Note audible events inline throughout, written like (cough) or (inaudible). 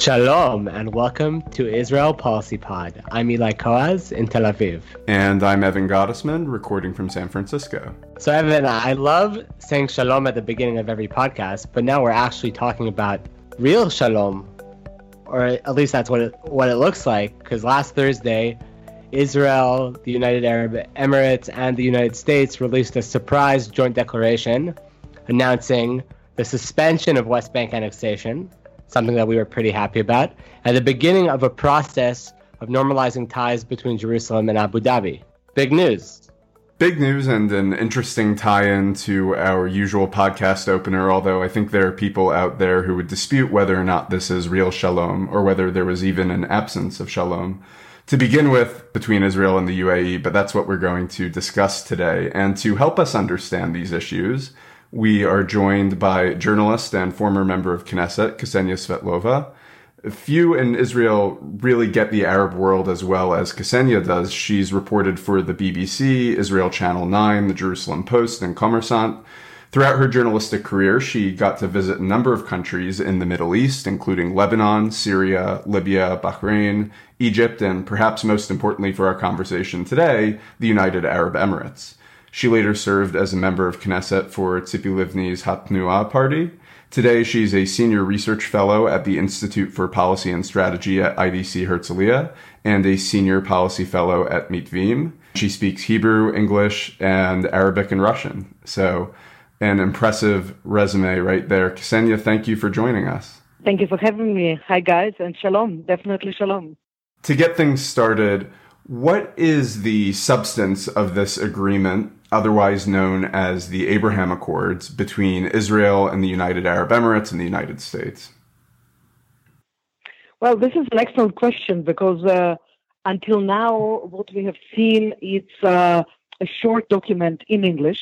Shalom and welcome to Israel Policy Pod. I'm Eli Kowaz in Tel Aviv. And I'm Evan Gottesman, recording from San Francisco. So, Evan, I love saying shalom at the beginning of every podcast, but now we're actually talking about real shalom, or at least that's what it, what it looks like, because last Thursday, Israel, the United Arab Emirates, and the United States released a surprise joint declaration announcing the suspension of West Bank annexation something that we were pretty happy about, and the beginning of a process of normalizing ties between Jerusalem and Abu Dhabi. Big news. Big news and an interesting tie in to our usual podcast opener, although I think there are people out there who would dispute whether or not this is real shalom or whether there was even an absence of shalom to begin with between Israel and the UAE, but that's what we're going to discuss today. And to help us understand these issues, we are joined by journalist and former member of Knesset, Ksenia Svetlova. Few in Israel really get the Arab world as well as Ksenia does. She's reported for the BBC, Israel Channel 9, the Jerusalem Post, and Kommersant. Throughout her journalistic career, she got to visit a number of countries in the Middle East, including Lebanon, Syria, Libya, Bahrain, Egypt, and perhaps most importantly for our conversation today, the United Arab Emirates. She later served as a member of Knesset for Tzipi Livni's Hatnuah party. Today, she's a senior research fellow at the Institute for Policy and Strategy at IDC Herzliya and a senior policy fellow at Mitvim. She speaks Hebrew, English, and Arabic and Russian. So, an impressive resume right there. Ksenia, thank you for joining us. Thank you for having me. Hi, guys, and shalom. Definitely shalom. To get things started, what is the substance of this agreement otherwise known as the Abraham Accords between Israel and the United Arab Emirates and the United States? Well, this is an excellent question because uh, until now, what we have seen is uh, a short document in English.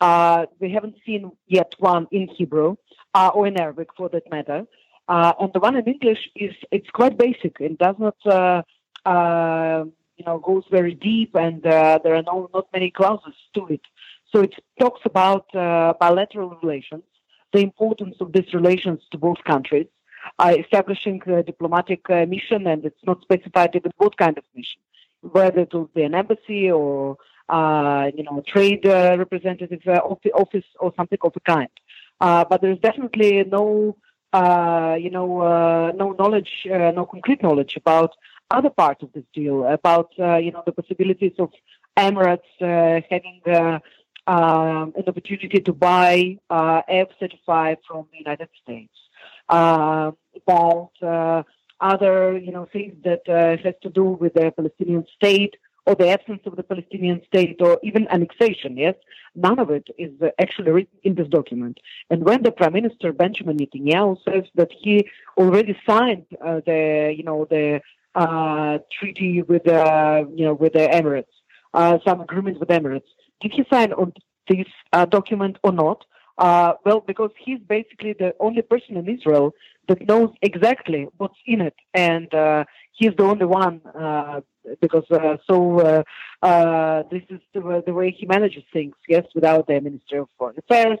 Uh, we haven't seen yet one in Hebrew uh, or in Arabic, for that matter. Uh, and the one in English is it's quite basic. It does not uh, you know goes very deep, and uh, there are no not many clauses to it. So it talks about uh, bilateral relations, the importance of these relations to both countries, uh, establishing a diplomatic uh, mission, and it's not specified even what kind of mission, whether it will be an embassy or uh, you know a trade uh, representative office or something of the kind. but there's definitely no uh, you know, uh, no knowledge, uh, no concrete knowledge about other parts of this deal about uh, you know the possibilities of Emirates uh, having uh, um, an opportunity to buy uh, F-35 from the United States, uh, about uh, other you know things that has to do with the Palestinian state or the absence of the Palestinian state or even annexation. Yes, none of it is actually written in this document. And when the Prime Minister Benjamin Netanyahu says that he already signed the you know the uh, treaty with uh, you know with the Emirates, uh, some agreement with Emirates. Did he sign on this uh, document or not? Uh, well, because he's basically the only person in Israel that knows exactly what's in it, and uh, he's the only one uh, because uh, so uh, uh, this is the, the way he manages things. Yes, without the Ministry of Foreign Affairs,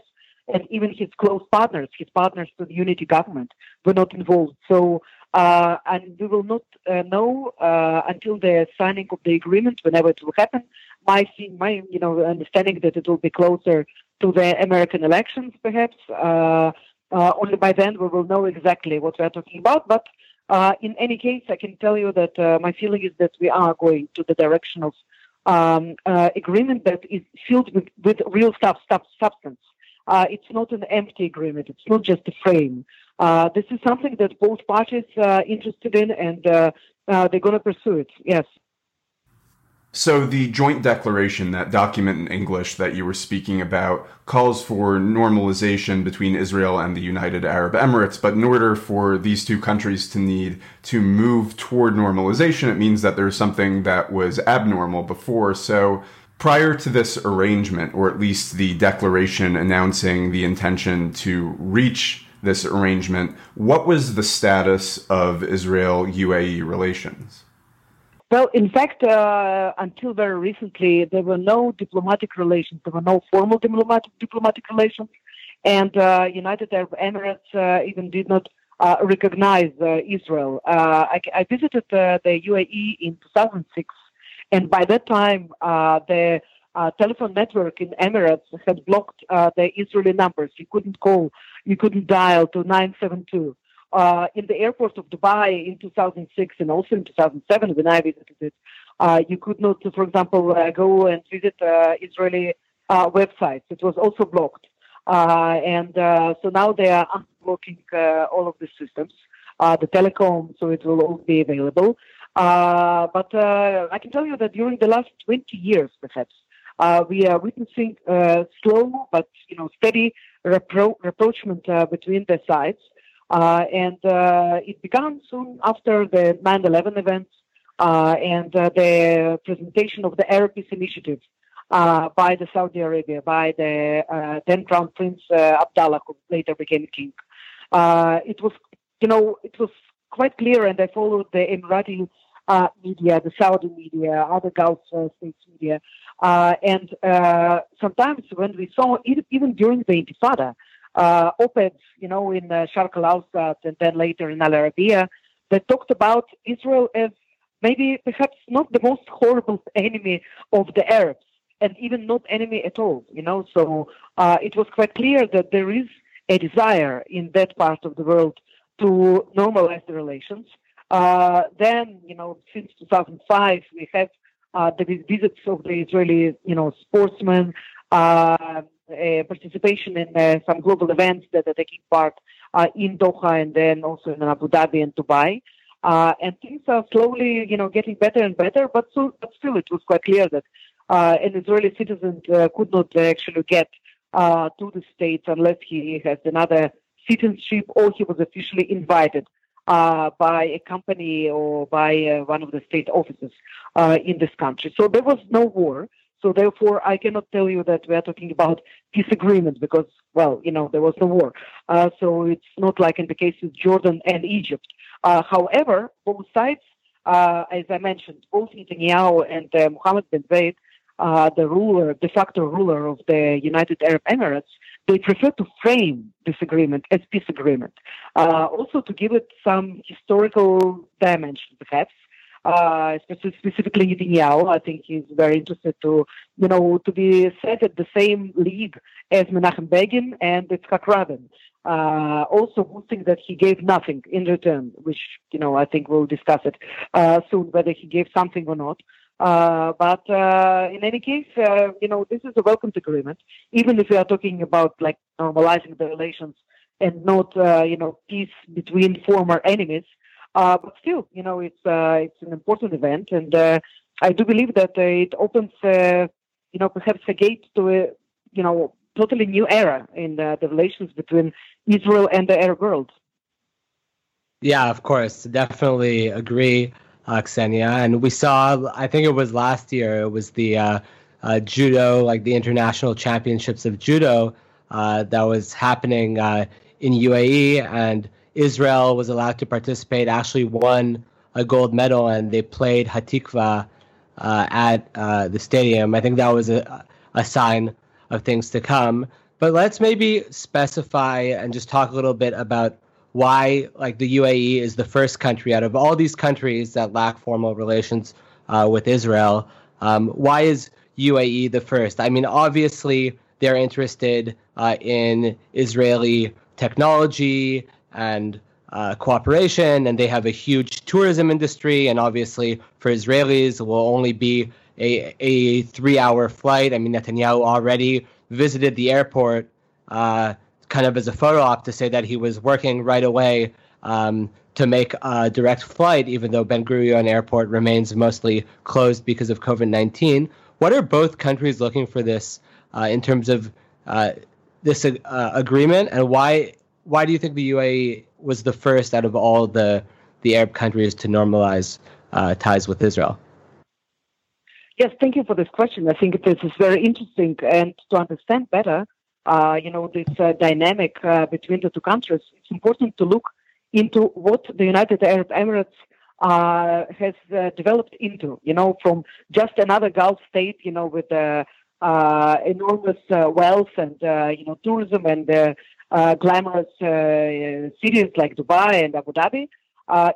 and even his close partners, his partners to the unity government, were not involved. So uh, and we will not uh, know uh, until the signing of the agreement, whenever it will happen. My, my, you know, understanding that it will be closer to the American elections, perhaps. Uh, uh, only by then we will know exactly what we are talking about. But uh, in any case, I can tell you that my feeling is that we are going to the direction of um, agreement that is filled with, with real stuff, stuff, substance. It's not an empty agreement. It's not just a frame. Uh, this is something that both parties are interested in, and uh, uh, they're going to pursue it. Yes. So the joint declaration, that document in English that you were speaking about, calls for normalization between Israel and the United Arab Emirates. But in order for these two countries to need to move toward normalization, it means that there's something that was abnormal before. So prior to this arrangement, or at least the declaration announcing the intention to reach this arrangement. What was the status of Israel UAE relations? Well, in fact, uh, until very recently, there were no diplomatic relations. There were no formal diplomatic diplomatic relations, and uh, United Arab Emirates uh, even did not uh, recognize uh, Israel. Uh, I, I, visited the UAE in 2006, and by that time, uh, the uh, telephone network in Emirates had blocked uh, the Israeli numbers. You couldn't call, you couldn't dial to 972. Uh, in the airport of Dubai in 2006 and also in 2007 when I visited it, uh, you could not, for example, uh, go and visit Israeli websites. It was also blocked. and so now they are unblocking all of the systems, the telecom, so it will all be available. But I can tell you that during the last 20 years, perhaps, uh, we are witnessing uh, slow but you know steady repro- rapprochement uh, between the sides. Uh, and uh, it began soon after the 9/11 events uh, and the presentation of the Arab Peace Initiative by the Saudi Arabia, by the then Crown Prince Abdullah, who later became king. it was, you know, it was quite clear, and I followed the Emirati uh, media, the Saudi media, other Gulf uh, states media. Uh, and sometimes when we saw, even during the Intifada, uh, op-eds, you know, in uh, Sharq al-Awsat and then later in Al Arabiya, that talked about Israel as maybe perhaps not the most horrible (laughs) enemy of the Arabs, and even not enemy at all. You know, so uh, it was quite clear that there is a desire in that part of the world to normalize the relations. Uh, then, you know, since 2005, we have uh, the visits of the Israeli, you know, sportsmen, uh, participation in uh, some global events that are taking part uh, in Doha and then also in Abu Dhabi and Dubai. Uh, and things are slowly, you know, getting better and better. But, so, but still, it was quite clear that an Israeli citizen could not actually get to the states unless he has another citizenship or he was officially invited by a company or by one of the state offices in this country. So there was no war. So therefore, I cannot tell you that we are talking about disagreement because, well, you know, there was no war. Uh, so it's not like in the case of Jordan and Egypt. Uh, however, both sides, uh, as I mentioned, both Netanyahu and uh, Mohammed bin Zayed, uh, the ruler, de facto ruler of the United Arab Emirates, they prefer to frame this agreement as peace agreement. Uh, also to give it some historical dimension, perhaps uh, specifically Netanyahu. I think he's very interested to, you know, to be set at the same league as Menachem Begin and Yitzhak Rabin. Uh, also boasting that he gave nothing in return, which, you know, I think we'll discuss it uh, soon, whether he gave something or not. Uh, but uh, in any case, uh, you know, this is a welcomed agreement, even if we are talking about like normalizing the relations and not, uh, you know, peace between former enemies. Uh, but still, you know, it's uh, it's an important event, and I do believe that it opens, you know, perhaps a gate to a, you know, totally new era in the relations between Israel and the Arab world. Yeah, of course, definitely agree, uh. And we saw, I think it was last year, it was the uh, uh, judo, like the international championships of judo, uh, that was happening uh, in UAE, and Israel was allowed to participate, actually won a gold medal, and they played Hatikva uh, at the stadium. I think that was a, a sign of things to come. But let's maybe specify and just talk a little bit about why, like, the UAE is the first country out of all these countries that lack formal relations uh, with Israel. Um, why is UAE the first? I mean, obviously, they're interested uh, in Israeli technology and uh, cooperation, and they have a huge tourism industry. And obviously, for Israelis, it will only be a, a three hour flight. I mean, Netanyahu already visited the airport uh, kind of as a photo op to say that he was working right away um, to make a direct flight, even though Ben Gurion Airport remains mostly closed because of COVID 19. What are both countries looking for this uh, in terms of uh, this uh, agreement, and why why do you think the UAE was the first out of all the the Arab countries to normalize uh, ties with Israel? Yes, thank you for this question. I think this is very interesting, and to understand better, uh, you know, this uh, dynamic uh, between the two countries, it's important to look into what the United Arab Emirates uh, has uh, developed into. You know, from just another Gulf state, you know, with enormous wealth and you know tourism and glamorous cities like Dubai and Abu Dhabi,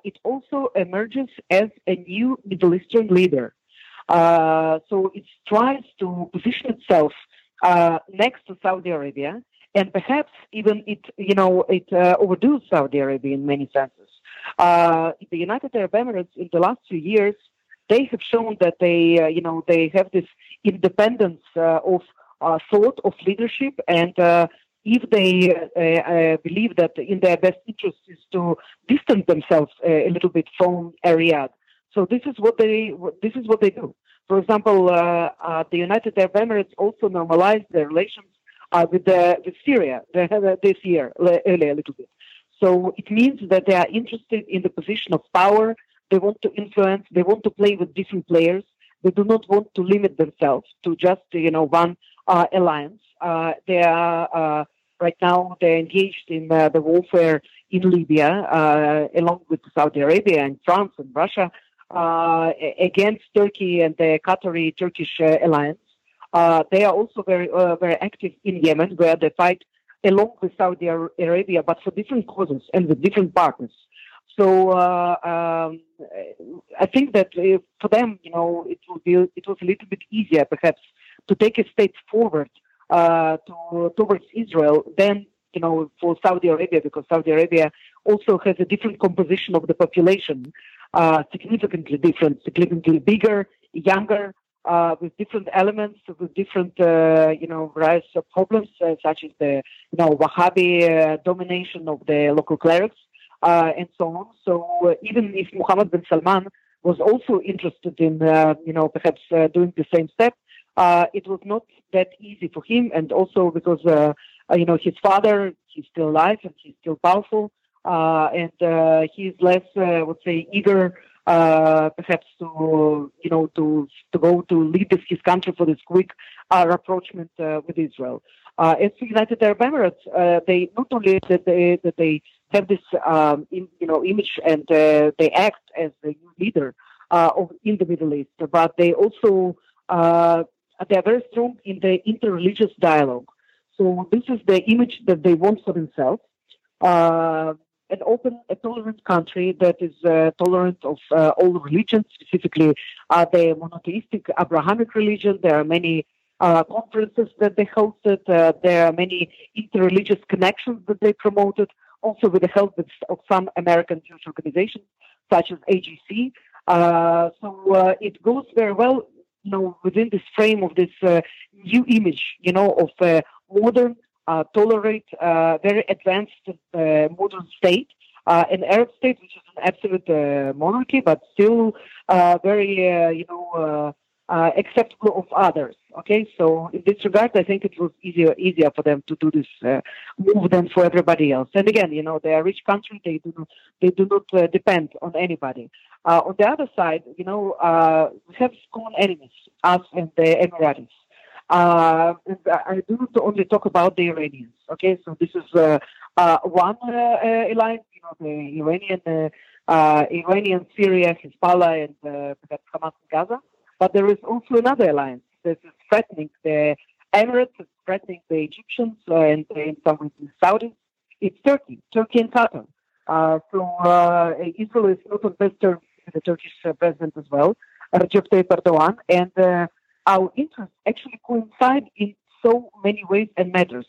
it also emerges as a new Middle Eastern leader. So it tries to position itself uh, next to Saudi Arabia, and perhaps even it, you know, it uh, overdoes Saudi Arabia in many senses. Uh, the United Arab Emirates in the last few years, they have shown that they, uh, you know, they have this independence uh, of thought, of leadership, and if they uh, uh, believe that in their best interest is to distance themselves a little bit from Riyadh. So this is what they this is what they do. For example, uh, uh, the United Arab Emirates also normalized their relations uh, with the, with Syria this year earlier a little bit. So it means that they are interested in the position of power. They want to influence. They want to play with different players. They do not want to limit themselves to just you know one uh, alliance. Uh, they are right now they're engaged in the warfare in Libya along with Saudi Arabia and France and Russia uh, against Turkey and the Qatari Turkish uh, alliance. Uh, they are also very very active in Yemen, where they fight along with Saudi Arabia, but for different causes and with different partners. So uh, um, I think that for them, you know, it will be it was a little bit easier, perhaps, to take a step forward uh, to, towards Israel than you know for Saudi Arabia, because Saudi Arabia also has a different composition of the population uh, significantly different, significantly bigger, younger, uh, with different elements, with different, uh, you know, various problems, uh, such as the, you know, Wahhabi uh, domination of the local clerics uh, and so on. So even if Mohammed bin Salman was also interested in, you know, perhaps doing the same step, it was not that easy for him, and also because, you know, his father, he's still alive and he's still powerful. Uh, and uh, he's less, uh, I would say, eager uh, perhaps to you know to to go to lead this, his country for this quick uh, rapprochement uh, with Israel. as for United Arab Emirates, they not only that they that they have this um, in, you know image and they act as the new leader of in the Middle East, but they also they are very strong in the interreligious dialogue. So this is the image that they want for themselves. An open, a tolerant country that is uh, tolerant of uh, all religions, specifically uh, the monotheistic Abrahamic religion. There are many uh, conferences that they hosted. Uh, there are many interreligious connections that they promoted, also with the help of some American Jewish organizations, such as AJC. Uh, so it goes very well, you know, within this frame of this new image, you know, of modern uh, tolerate uh, very advanced uh, modern state, an Arab state which is an absolute monarchy, but still very, you know, acceptable of others. Okay, so in this regard, I think it was easier easier for them to do this uh, move than for everybody else. And again, you know, they are a rich country; they do not they do not uh, depend on anybody. Uh, on the other side, you know, we have common enemies, us and the Emiratis. Uh, I do not only talk about the Iranians. Okay, so this is uh, uh, one uh, uh, alliance, you know, the Iranian, uh, Iranian Syria, Hezbollah, and Hamas in Gaza. But there is also another alliance that is threatening the Emirates, it's threatening the Egyptians, and in some ways the Saudis. It's Turkey, Turkey and Qatar. so Israel is not on best terms with the Turkish president as well, Recep Tayyip Erdogan, and our interests actually coincide in so many ways and matters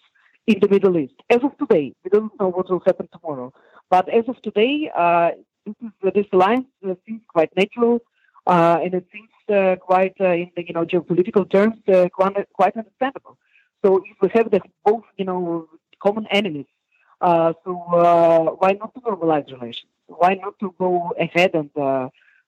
in the Middle East. As of today, we don't know what will happen tomorrow, but as of today, uh, this, is, this alliance uh, seems quite natural, uh, and it seems uh, quite, uh, in the you know geopolitical terms, uh, quite, quite understandable. So if we have both you know common enemies, so why not to normalize relations? Why not to go ahead and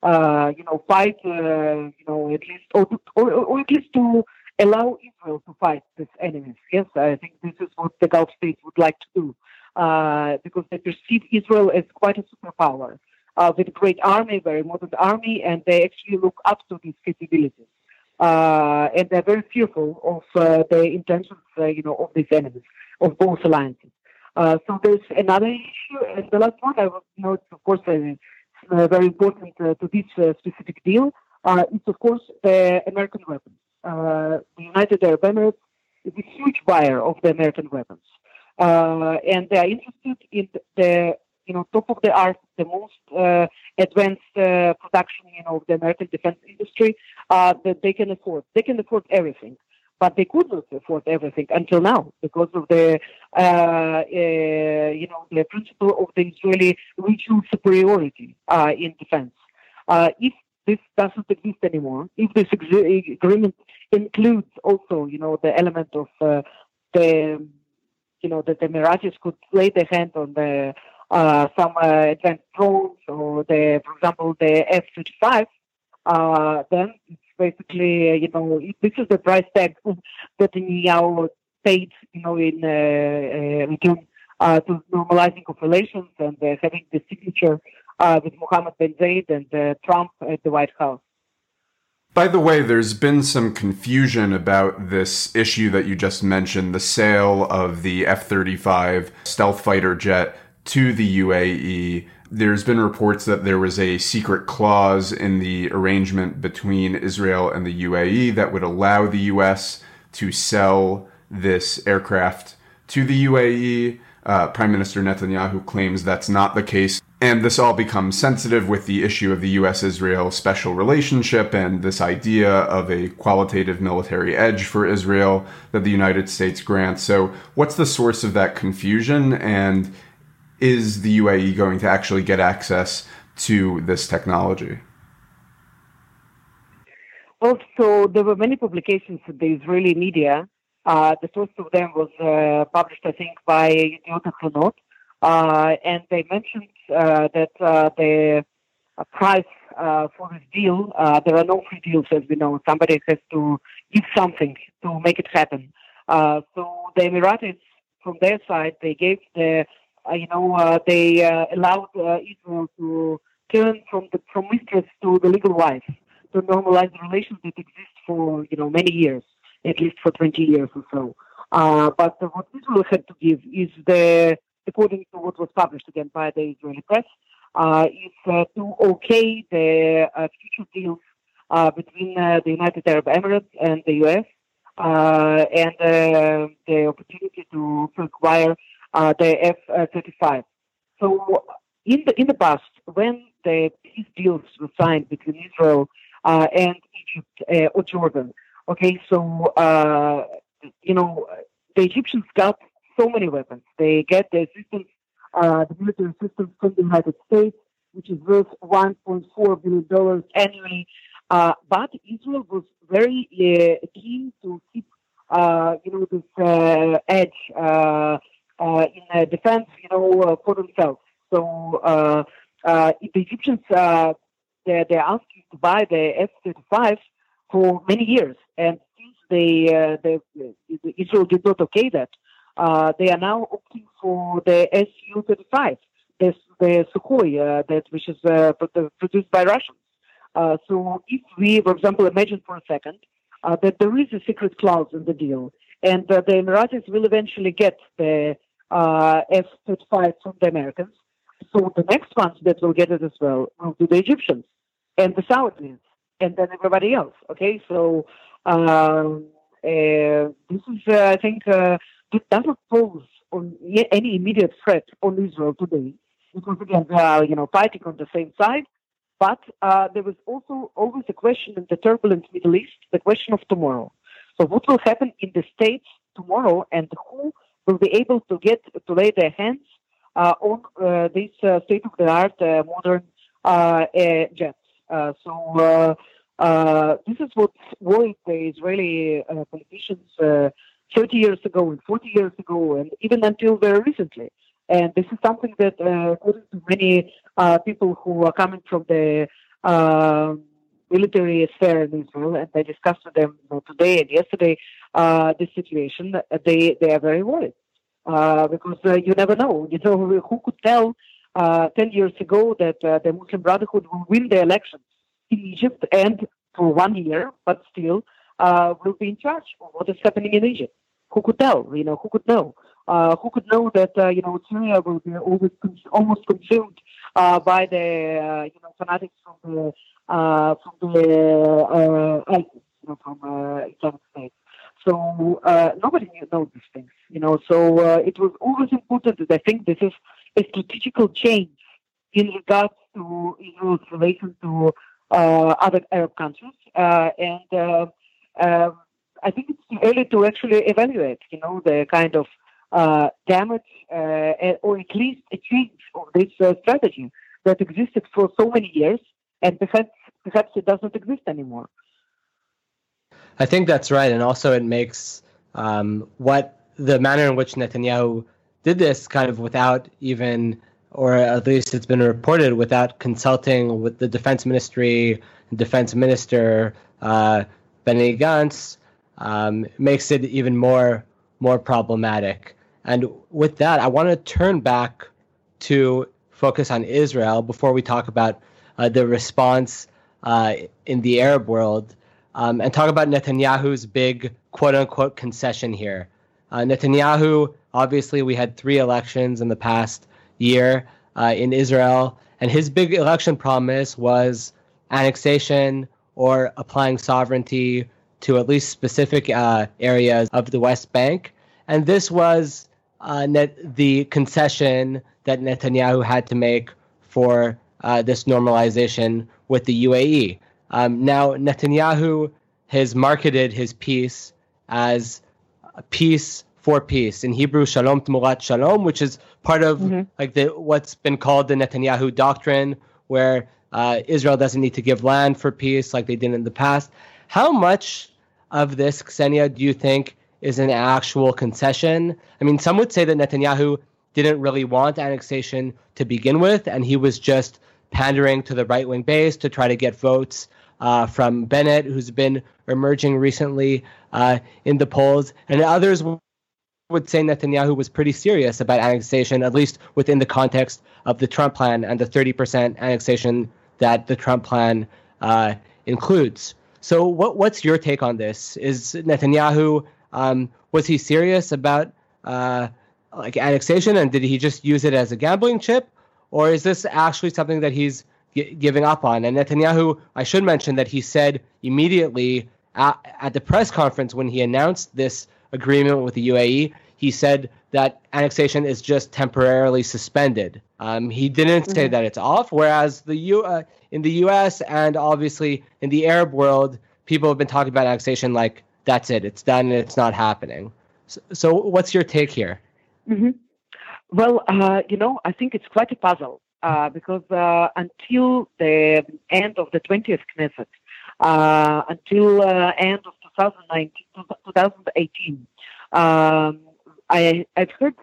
uh, you know, fight, uh, you know, at least, or, to, or, or at least to allow Israel to fight its enemies. Yes, I think this is what the Gulf states would like to do, uh, because they perceive Israel as quite a superpower uh, with a great army, very modern army, and they actually look up to these capabilities. Uh, and they're very fearful of the intentions, you know, of these enemies, of both alliances. So there's another issue, and the last one I will note, of course, uh, very important uh, to this uh, specific deal uh, is, of course, the American weapons. the United Arab Emirates is a huge buyer of the American weapons. and they are interested in the you know top of the art, the most advanced production you know of the American defense industry that they can afford. They can afford everything but they could not afford everything until now because of the uh, uh, you know the principle of the Israeli regional superiority uh, in defense. Uh, if this doesn't exist anymore, if this ex- agreement includes also you know the element of uh, the you know that the Emiratis could lay their hand on the uh, some advanced drones or the for example the F-35, then it's basically, uh, you know, this is the price tag that Netanyahu paid, you know, in uh, uh, return uh, to normalizing of relations and uh, having the signature uh, with Mohammed bin Zayed and uh, Trump at the White House. By the way, there's been some confusion about this issue that you just mentioned the sale of the F 35 stealth fighter jet to the UAE. There's been reports that there was a secret clause in the arrangement between Israel and the UAE that would allow the US to sell this aircraft to the UAE. Uh, Prime Minister Netanyahu claims that's not the case. And this all becomes sensitive with the issue of the US Israel special relationship and this idea of a qualitative military edge for Israel that the United States grants. So, what's the source of that confusion? And is the UAE going to actually get access to this technology? Well, so there were many publications in the Israeli media. Uh, the first of them was uh, published, I think, by Yediot Ahronot, uh, and they mentioned uh, that uh, the uh, price for this deal, there are no free deals, as we know. Somebody has to give something to make it happen. so the Emiratis, from their side, they gave the you know, uh, they uh, allowed Israel to turn from the from mistress to the legal wife to normalize the relations that exist for you know many years, at least for 20 years or so. Uh, but what Israel had to give is the, according to what was published again by the Israeli press, uh, is uh, to okay the future deals between the United Arab Emirates and the U.S. and the opportunity to acquire uh, the F-35. So in the in the past, when the peace deals were signed between Israel uh, and Egypt uh, or Jordan, okay, so uh, you know the Egyptians got so many weapons. They get the assistance, uh, the military assistance from the United States, which is worth 1.4 billion dollars annually. Uh, but Israel was very keen to keep, you know, this edge in uh, defense, you know, uh, for themselves. So the Egyptians, they're, they're asking to buy the F-35 for many years, and since they, they Israel did not okay that, they are now opting for the Su-35, the, the Sukhoi, that which is produced by Russians. Uh, so if we, for example, imagine for a second uh, that there is a secret clause in the deal, and uh, the Emiratis will eventually get the uh, F-35 from the Americans. So the next ones that will get it as well will be the Egyptians and the Saudis and then everybody else. Okay, so um, uh, this is, uh, I think, uh, it doesn't pose on any immediate threat on Israel today because again they are, you know, fighting on the same side. But uh, there was also always a question in the turbulent Middle East, the question of tomorrow. So what will happen in the states tomorrow, and who will be able to get to lay their hands uh, on uh, these uh, state-of-the-art modern jets. so this is what worried the Israeli politicians 30 years ago and 40 years ago, and even until very recently. And this is something that, uh, according to many uh, people who are coming from the uh, military sphere in Israel, and I discussed with them you know, today and yesterday uh, this situation, they they are very worried uh, because uh, you never know. You know who could tell uh, ten years ago that uh, the Muslim Brotherhood will win the elections in Egypt and for one year, but still uh, will be in charge of what is happening in Egypt. Who could tell? You know who could know? Uh, who could know that uh, you know Syria will be always almost consumed uh, by the uh, you know fanatics from the uh, from the uh, ISIS, you know, from uh, Islamic State. So uh, nobody knew knows these things, you know. So uh, it was always important that I think this is a strategical change in regards to Israel's relation to uh, other Arab countries, uh, and uh, um, I think it's too early to actually evaluate, you know, the kind of uh, damage or at least a change of this strategy that existed for so many years, and perhaps perhaps it doesn't exist anymore. I think that's right, and also it makes um, what the manner in which Netanyahu did this kind of without even, or at least it's been reported without consulting with the defense ministry, defense minister uh, Benny Gantz, um, makes it even more more problematic. And with that, I want to turn back to focus on Israel before we talk about uh, the response uh, in the Arab world um, and talk about Netanyahu's big quote unquote concession here. Uh, Netanyahu, obviously, we had three elections in the past year uh, in Israel, and his big election promise was annexation or applying sovereignty to at least specific uh, areas of the West Bank. And this was uh, net- the concession that Netanyahu had to make for uh, this normalization with the UAE. Um, now, Netanyahu has marketed his peace as peace for peace. In Hebrew, shalom tmurat shalom, which is part of mm-hmm. like the what's been called the Netanyahu doctrine, where uh, Israel doesn't need to give land for peace like they did in the past. How much of this, Ksenia, do you think is an actual concession? I mean, some would say that Netanyahu didn't really want annexation to begin with, and he was just pandering to the right wing base to try to get votes uh, from Bennett, who's been emerging recently uh, in the polls, and others would say Netanyahu was pretty serious about annexation, at least within the context of the Trump plan and the 30% annexation that the Trump plan uh, includes. So, what, what's your take on this? Is Netanyahu um, was he serious about uh, like annexation, and did he just use it as a gambling chip, or is this actually something that he's g- giving up on? And Netanyahu, I should mention that he said immediately at, at the press conference when he announced this agreement with the UAE, he said that annexation is just temporarily suspended. Um, he didn't mm-hmm. say that it's off, whereas the U uh, in the U.S. and obviously in the Arab world, people have been talking about annexation like that's it, it's done, and it's not happening. So, so what's your take here? Mm-hmm. Well, uh, you know, I think it's quite a puzzle uh, because uh, until the end of the 20th Knesset, uh, until uh, end of 2019, 2018, um, I, I've heard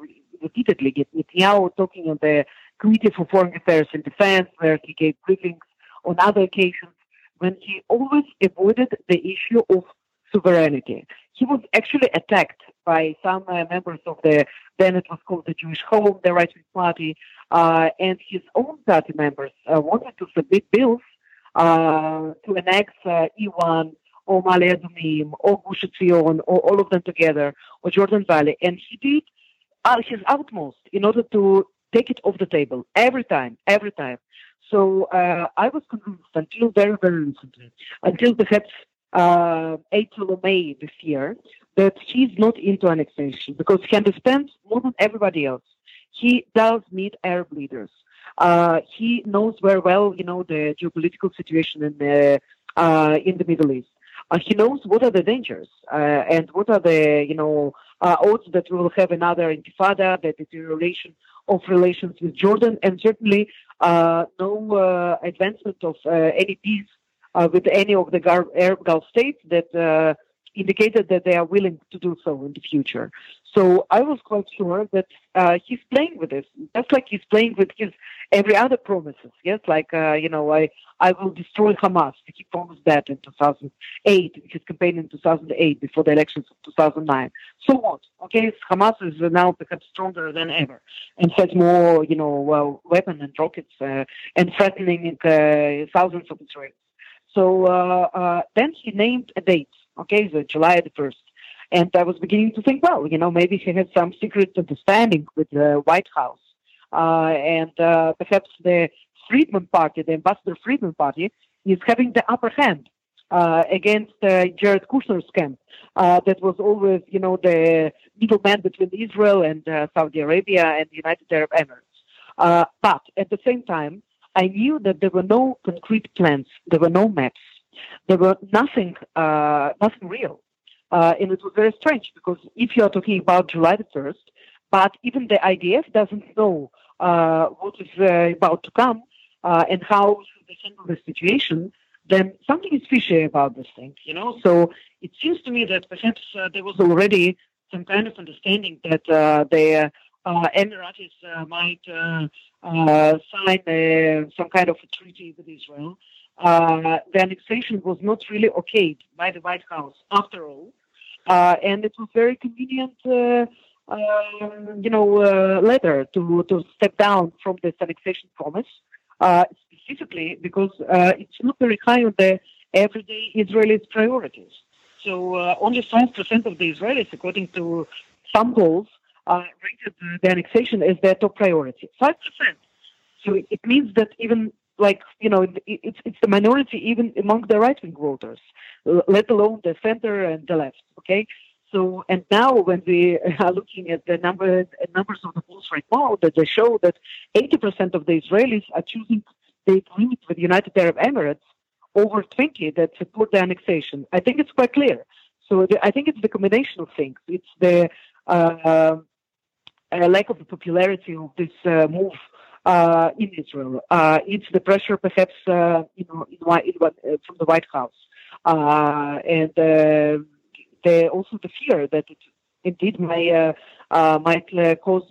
repeatedly Netanyahu talking on the Committee for Foreign Affairs and Defense, where he gave briefings on other occasions, when he always avoided the issue of sovereignty. He was actually attacked by some uh, members of the then it was called the Jewish Home, the right wing party, uh, and his own party members uh, wanted to submit bills uh, to annex uh, E1 or Ma'ale Adumim or Gush Etzion or all of them together or Jordan Valley, and he did uh, his utmost in order to take it off the table every time, every time. So I was convinced until very, very recently, until perhaps uh, April or May this year, that he's not into annexation because he understands more than everybody else. He does meet Arab leaders. Uh, he knows very well, you know, the geopolitical situation in the uh, in the Middle East. Uh, he knows what are the dangers uh, and what are the, you know, uh, odds that we will have another intifada, the deterioration of relations with Jordan, and certainly uh, no advancement of any peace with any of the Arab Gulf states that indicated that they are willing to do so in the future. So I was quite sure that uh, he's playing with this, just like he's playing with his every other promises. Yes, like uh, you know, I I will destroy Hamas. He promised that in 2008, his campaign in 2008 before the elections of 2009. So what? Okay, Hamas is now perhaps stronger than ever and has more, you know, well, weapons and rockets uh, and threatening uh, thousands of Israelis. So uh, uh, then he named a date Okay, so July the 1st. And I was beginning to think, well, you know, maybe he had some secret understanding with the White House. Uh, and perhaps the Friedman Party, the Ambassador Friedman Party, is having the upper hand uh, against uh, Jared Kushner's camp. Uh, that was always, you know, the middleman between Israel and Saudi Arabia and the United Arab Emirates. But at the same time, I knew that there were no concrete plans, there were no maps, there were nothing, uh, nothing real. and it was very strange because if you are talking about July the 1st, but even the IDF doesn't know what is about to come and how should they handle the situation, then something is fishy about this thing, you know. So it seems to me that perhaps uh, there was already some kind of understanding that uh, the uh, Emiratis uh, might uh, uh, sign some kind of a treaty with Israel. the annexation was not really okayed by the White House, after all, and it was very convenient. Um, you know, letter to to step down from this annexation promise, specifically because uh, it's not very high on the everyday Israelis' priorities. So uh, only 5% of the Israelis, according to some polls, uh, rated the annexation as their top priority. 5%. So it, means that even like you know it's it's the minority even among the right wing voters, let alone the center and the left. Okay, so and now when we (laughs) are looking at the number numbers of the polls right now, that they show that 80% of the Israelis are choosing they agreed with the United Arab Emirates over 20 that support the annexation. I think it's quite clear. So the, I think it's the combination of things. It's the uh, uh, lack of the popularity of this uh, move uh, in Israel. Uh, it's the pressure, perhaps, uh, you know, in, in, from the White House, and the, also the fear that it indeed may might cause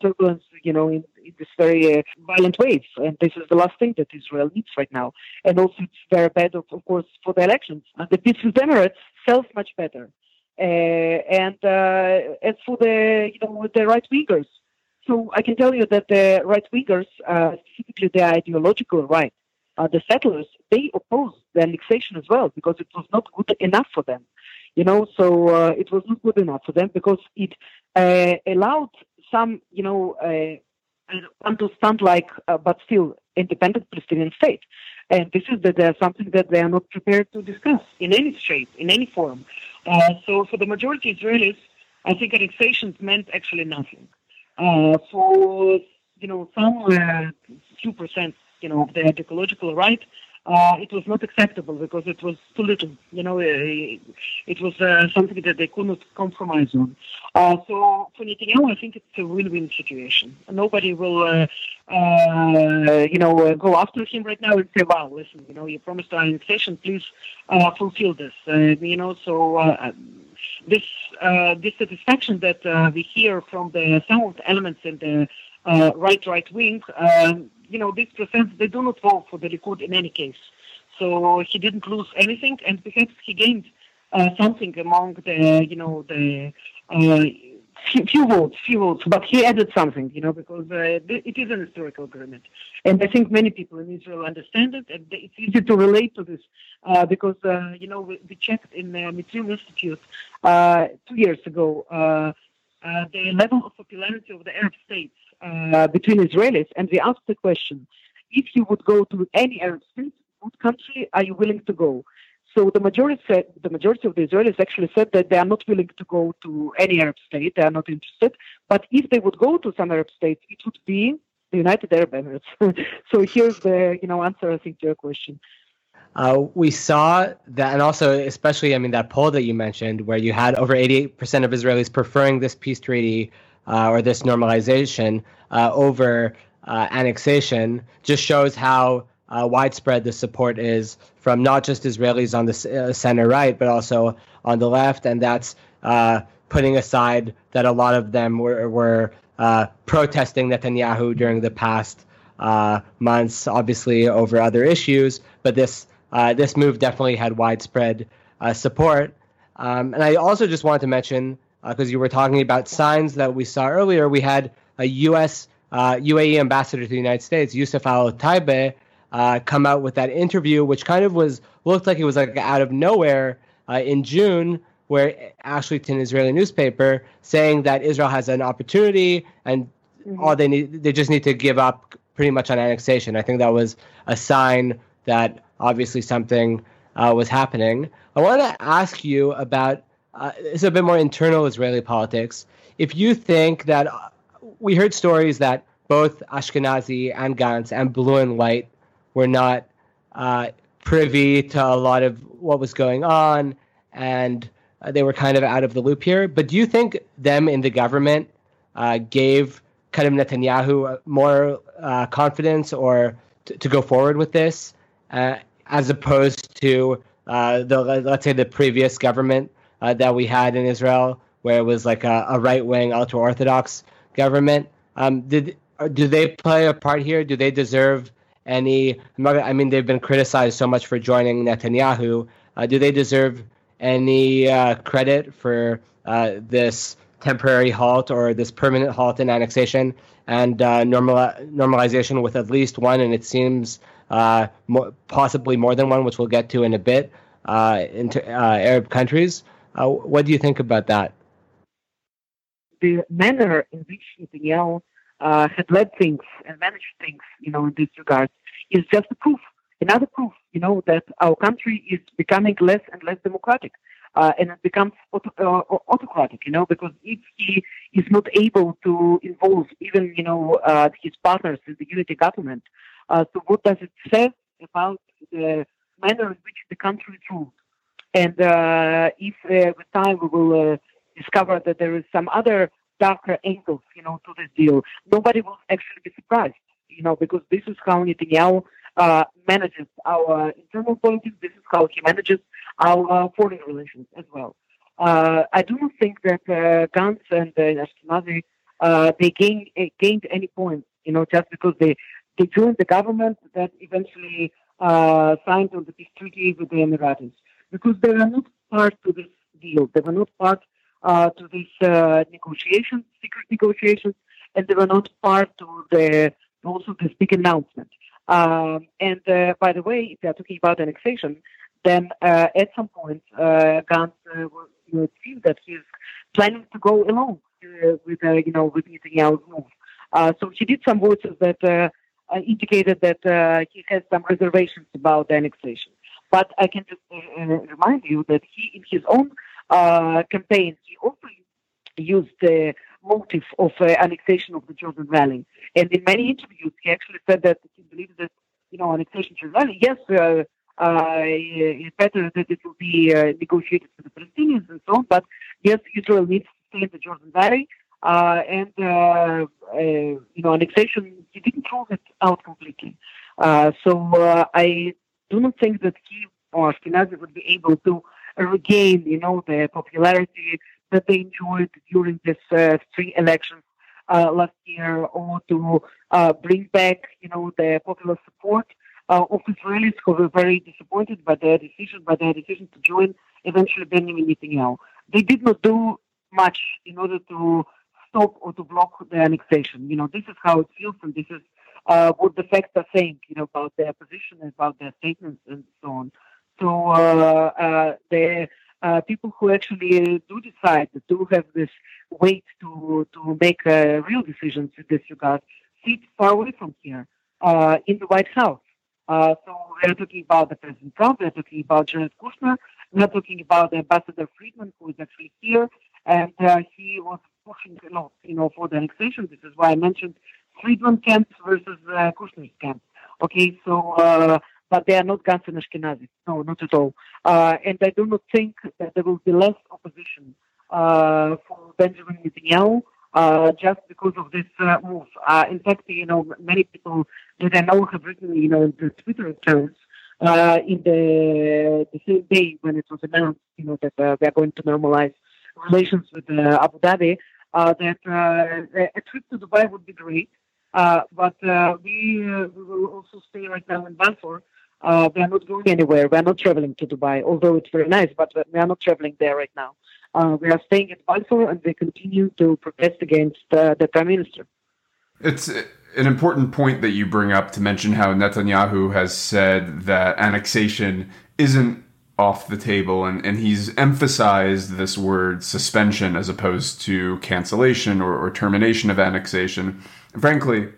turbulence, you know, in in this very uh, violent wave. And this is the last thing that Israel needs right now. And also, it's very bad, of, of course, for the elections. And the with Emirates sells much better. Uh, and uh, as for the, you know, the right wingers, so I can tell you that the right wingers, specifically the ideological right, uh, the settlers, they opposed the annexation as well because it was not good enough for them. You know, so it was not good enough for them because it allowed some, you know, uh, want to stand like, uh, but still independent Palestinian state. And this is something that they are not prepared to discuss in any shape, in any form. Uh, so for the majority Israelis, I think annexations meant actually nothing. Uh, for you know some uh, few percent, you know, of the ideological right, uh, it was not acceptable because it was too little. You know, it, it was uh, something that they could not compromise on. Uh, so for Netanyahu, I think it's a win-win situation. Nobody will, uh, uh, you know, uh, go after him right now and say, "Wow, listen, you know, you promised annexation, please fulfill this." you know, so this dissatisfaction that we hear from the some elements in the right right wing. Um, you know, these percent, they do not vote for the Likud in any case. So he didn't lose anything, and perhaps he gained uh, something among the, you know, the uh, few, few, votes, few votes, but he added something, you know, because uh, it is an historical agreement. And I think many people in Israel understand it, and it's easy to relate to this uh, because, uh, you know, we, we, checked in the Mitvim Institute uh, two years ago the level of popularity of the Arab states uh, between Israelis, and we asked the question: If you would go to any Arab state, what country are you willing to go? So the majority said, the majority of the Israelis actually said that they are not willing to go to any Arab state. They are not interested. But if they would go to some Arab state, it would be the United Arab Emirates. (laughs) so here's the you know answer I think to your question. Uh, we saw that, and also, especially, I mean, that poll that you mentioned, where you had over 88% of Israelis preferring this peace treaty uh, or this normalization uh, over uh, annexation, just shows how uh, widespread the support is from not just Israelis on the center right, but also on the left, and that's putting aside that a lot of them were, were protesting Netanyahu during the past months, obviously over other issues, but this this move definitely had widespread support. Um, and I also just wanted to mention, because uh, you were talking about signs that we saw earlier, we had a U.S. UAE uh, ambassador to the United States, Yousef Al Otaiba, uh, come out with that interview, which kind of was looked like it was like out of nowhere in June, where Ashleton Israeli newspaper saying that Israel has an opportunity and mm-hmm. all they need they just need to give up pretty much on annexation. I think that was a sign that obviously something uh, was happening. I want to ask you about uh, it's a bit more internal Israeli politics. If you think that uh, we heard stories that both Ashkenazi and Gantz and Blue and White were not uh, privy to a lot of what was going on, and uh, they were kind of out of the loop here. But do you think them in the government uh, gave kind of Netanyahu more uh, confidence or t- to go forward with this, as opposed to the let's say the previous government uh, that we had in Israel, where it was like a, a right wing ultra orthodox government? Um, did do they play a part here? Do they deserve any? I mean, they've been criticized so much for joining Netanyahu. Uh, do they deserve any uh, credit for uh, this temporary halt or this permanent halt in annexation and uh, normal, normalization with at least one, and it seems uh, more, possibly more than one, which we'll get to in a bit, uh, into Arab countries. What do you think about that? The manner in which Netanyahu uh, had led things and managed things, you know, in this regard, is just a proof, another proof, you know, that our country is becoming less and less democratic. Uh, and it becomes auto, uh, autocratic, you know, because if he is not able to involve even, you know, uh, his partners in the unity government, uh, so what does it say about the manner in which the country is ruled? And uh, if uh, with time we will discover that there is some other darker angles, you know, to this deal, nobody will actually be surprised, you know, because this is how Netanyahu uh, manages our internal politics. This is how he manages our foreign relations as well. Uh, I do not think that uh, Gantz and uh, Ashkenazi uh, they gained uh, gained any points, you know, just because they they joined the government that eventually uh, signed on the peace treaty with the Emiratis, because they were not part to this deal. They were not part uh, to these uh, negotiations, secret negotiations, and they were not part to the also this big announcement. Um, and uh, by the way, if you are talking about annexation, then uh, at some point, uh, Gantz uh, will see that he's planning to go along uh, with, uh, you know, with Netanyahu's move. Uh, so he did some voices that indicated that he has some reservations about the annexation. But I can just uh, remind you that he, in his own uh, campaign, he also used the motive of uh, annexation of the Jordan Valley. And in many interviews, he actually said that he believes that, you know, annexation of Jordan Valley, yes, uh, uh, it's better that it will be uh, negotiated with the Palestinians and so on, but yes, Israel needs to stay in the Jordan Valley. Uh, and, uh, you know, annexation, he didn't rule it out completely. so I do not think that he or Ashkenazi would be able to regain, you know, the popularity that they enjoyed during this uh, three elections uh, last year, or to uh, bring back, you know, the popular support uh, of Israelis who were very disappointed by their decision, by their decision to join eventually Benjamin Netanyahu. They did not do much in order to stop or to block the annexation. You know, this is how it feels, and this is uh, what the facts are saying, you know, about their position, about their statements, and so on. So uh, uh, the uh, people who actually do decide, do have this weight to to make real decisions in this regard, sit far away from here in the White House. Uh, so we're talking about the President Trump, we're talking about Jared Kushner, we're talking about the Ambassador Friedman, who is actually here, and uh, he was pushing a lot, you know, for the annexation. This is why I mentioned Friedman camp versus uh, Kushner's camp. Okay, so uh, but they are not Gantz and Ashkenazi. No, not at all. Uh, and I do not think that there will be less opposition uh, for Benjamin Netanyahu uh, just because of this uh, move. Uh, in fact, you know, many people that I know have written, you know, in the Twitter accounts uh, in the, the same day when it was announced, you know, that we are going to normalize relations with Abu Dhabi, that a trip to Dubai would be great. But we, we will also stay right now in Balfour uh, we are not going anywhere. We are not traveling to Dubai, although it's very nice, but we are not traveling there right now. Uh, we are staying at Balfour and we continue to protest against uh, the prime minister. It's an important point that you bring up to mention how Netanyahu has said that annexation isn't off the table, and, and he's emphasized this word suspension as opposed to cancellation or, or termination of annexation. Frankly,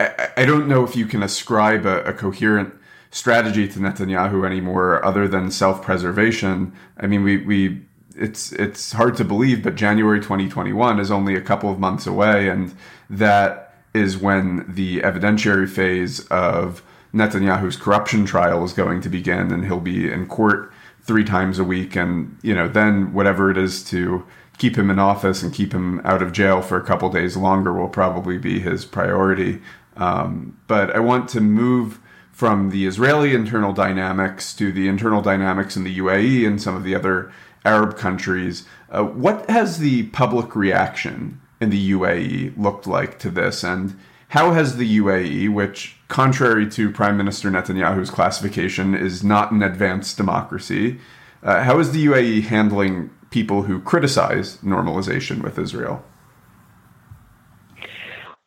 I, I, don't know if you can ascribe a, a coherent strategy to Netanyahu anymore other than self-preservation. I mean, we we it's it's hard to believe, but January 2021 is only a couple of months away, and that is when the evidentiary phase of Netanyahu's corruption trial is going to begin, and he'll be in court three times a week, and you know then whatever it is to keep him in office and keep him out of jail for a couple days longer will probably be his priority. Um, but I want to move from the Israeli internal dynamics to the internal dynamics in the UAE and some of the other Arab countries. Uh, what has the public reaction in the UAE looked like to this? And how has the UAE, which, contrary to Prime Minister Netanyahu's classification, is not an advanced democracy, uh, how is the UAE handling people who criticize normalization with Israel?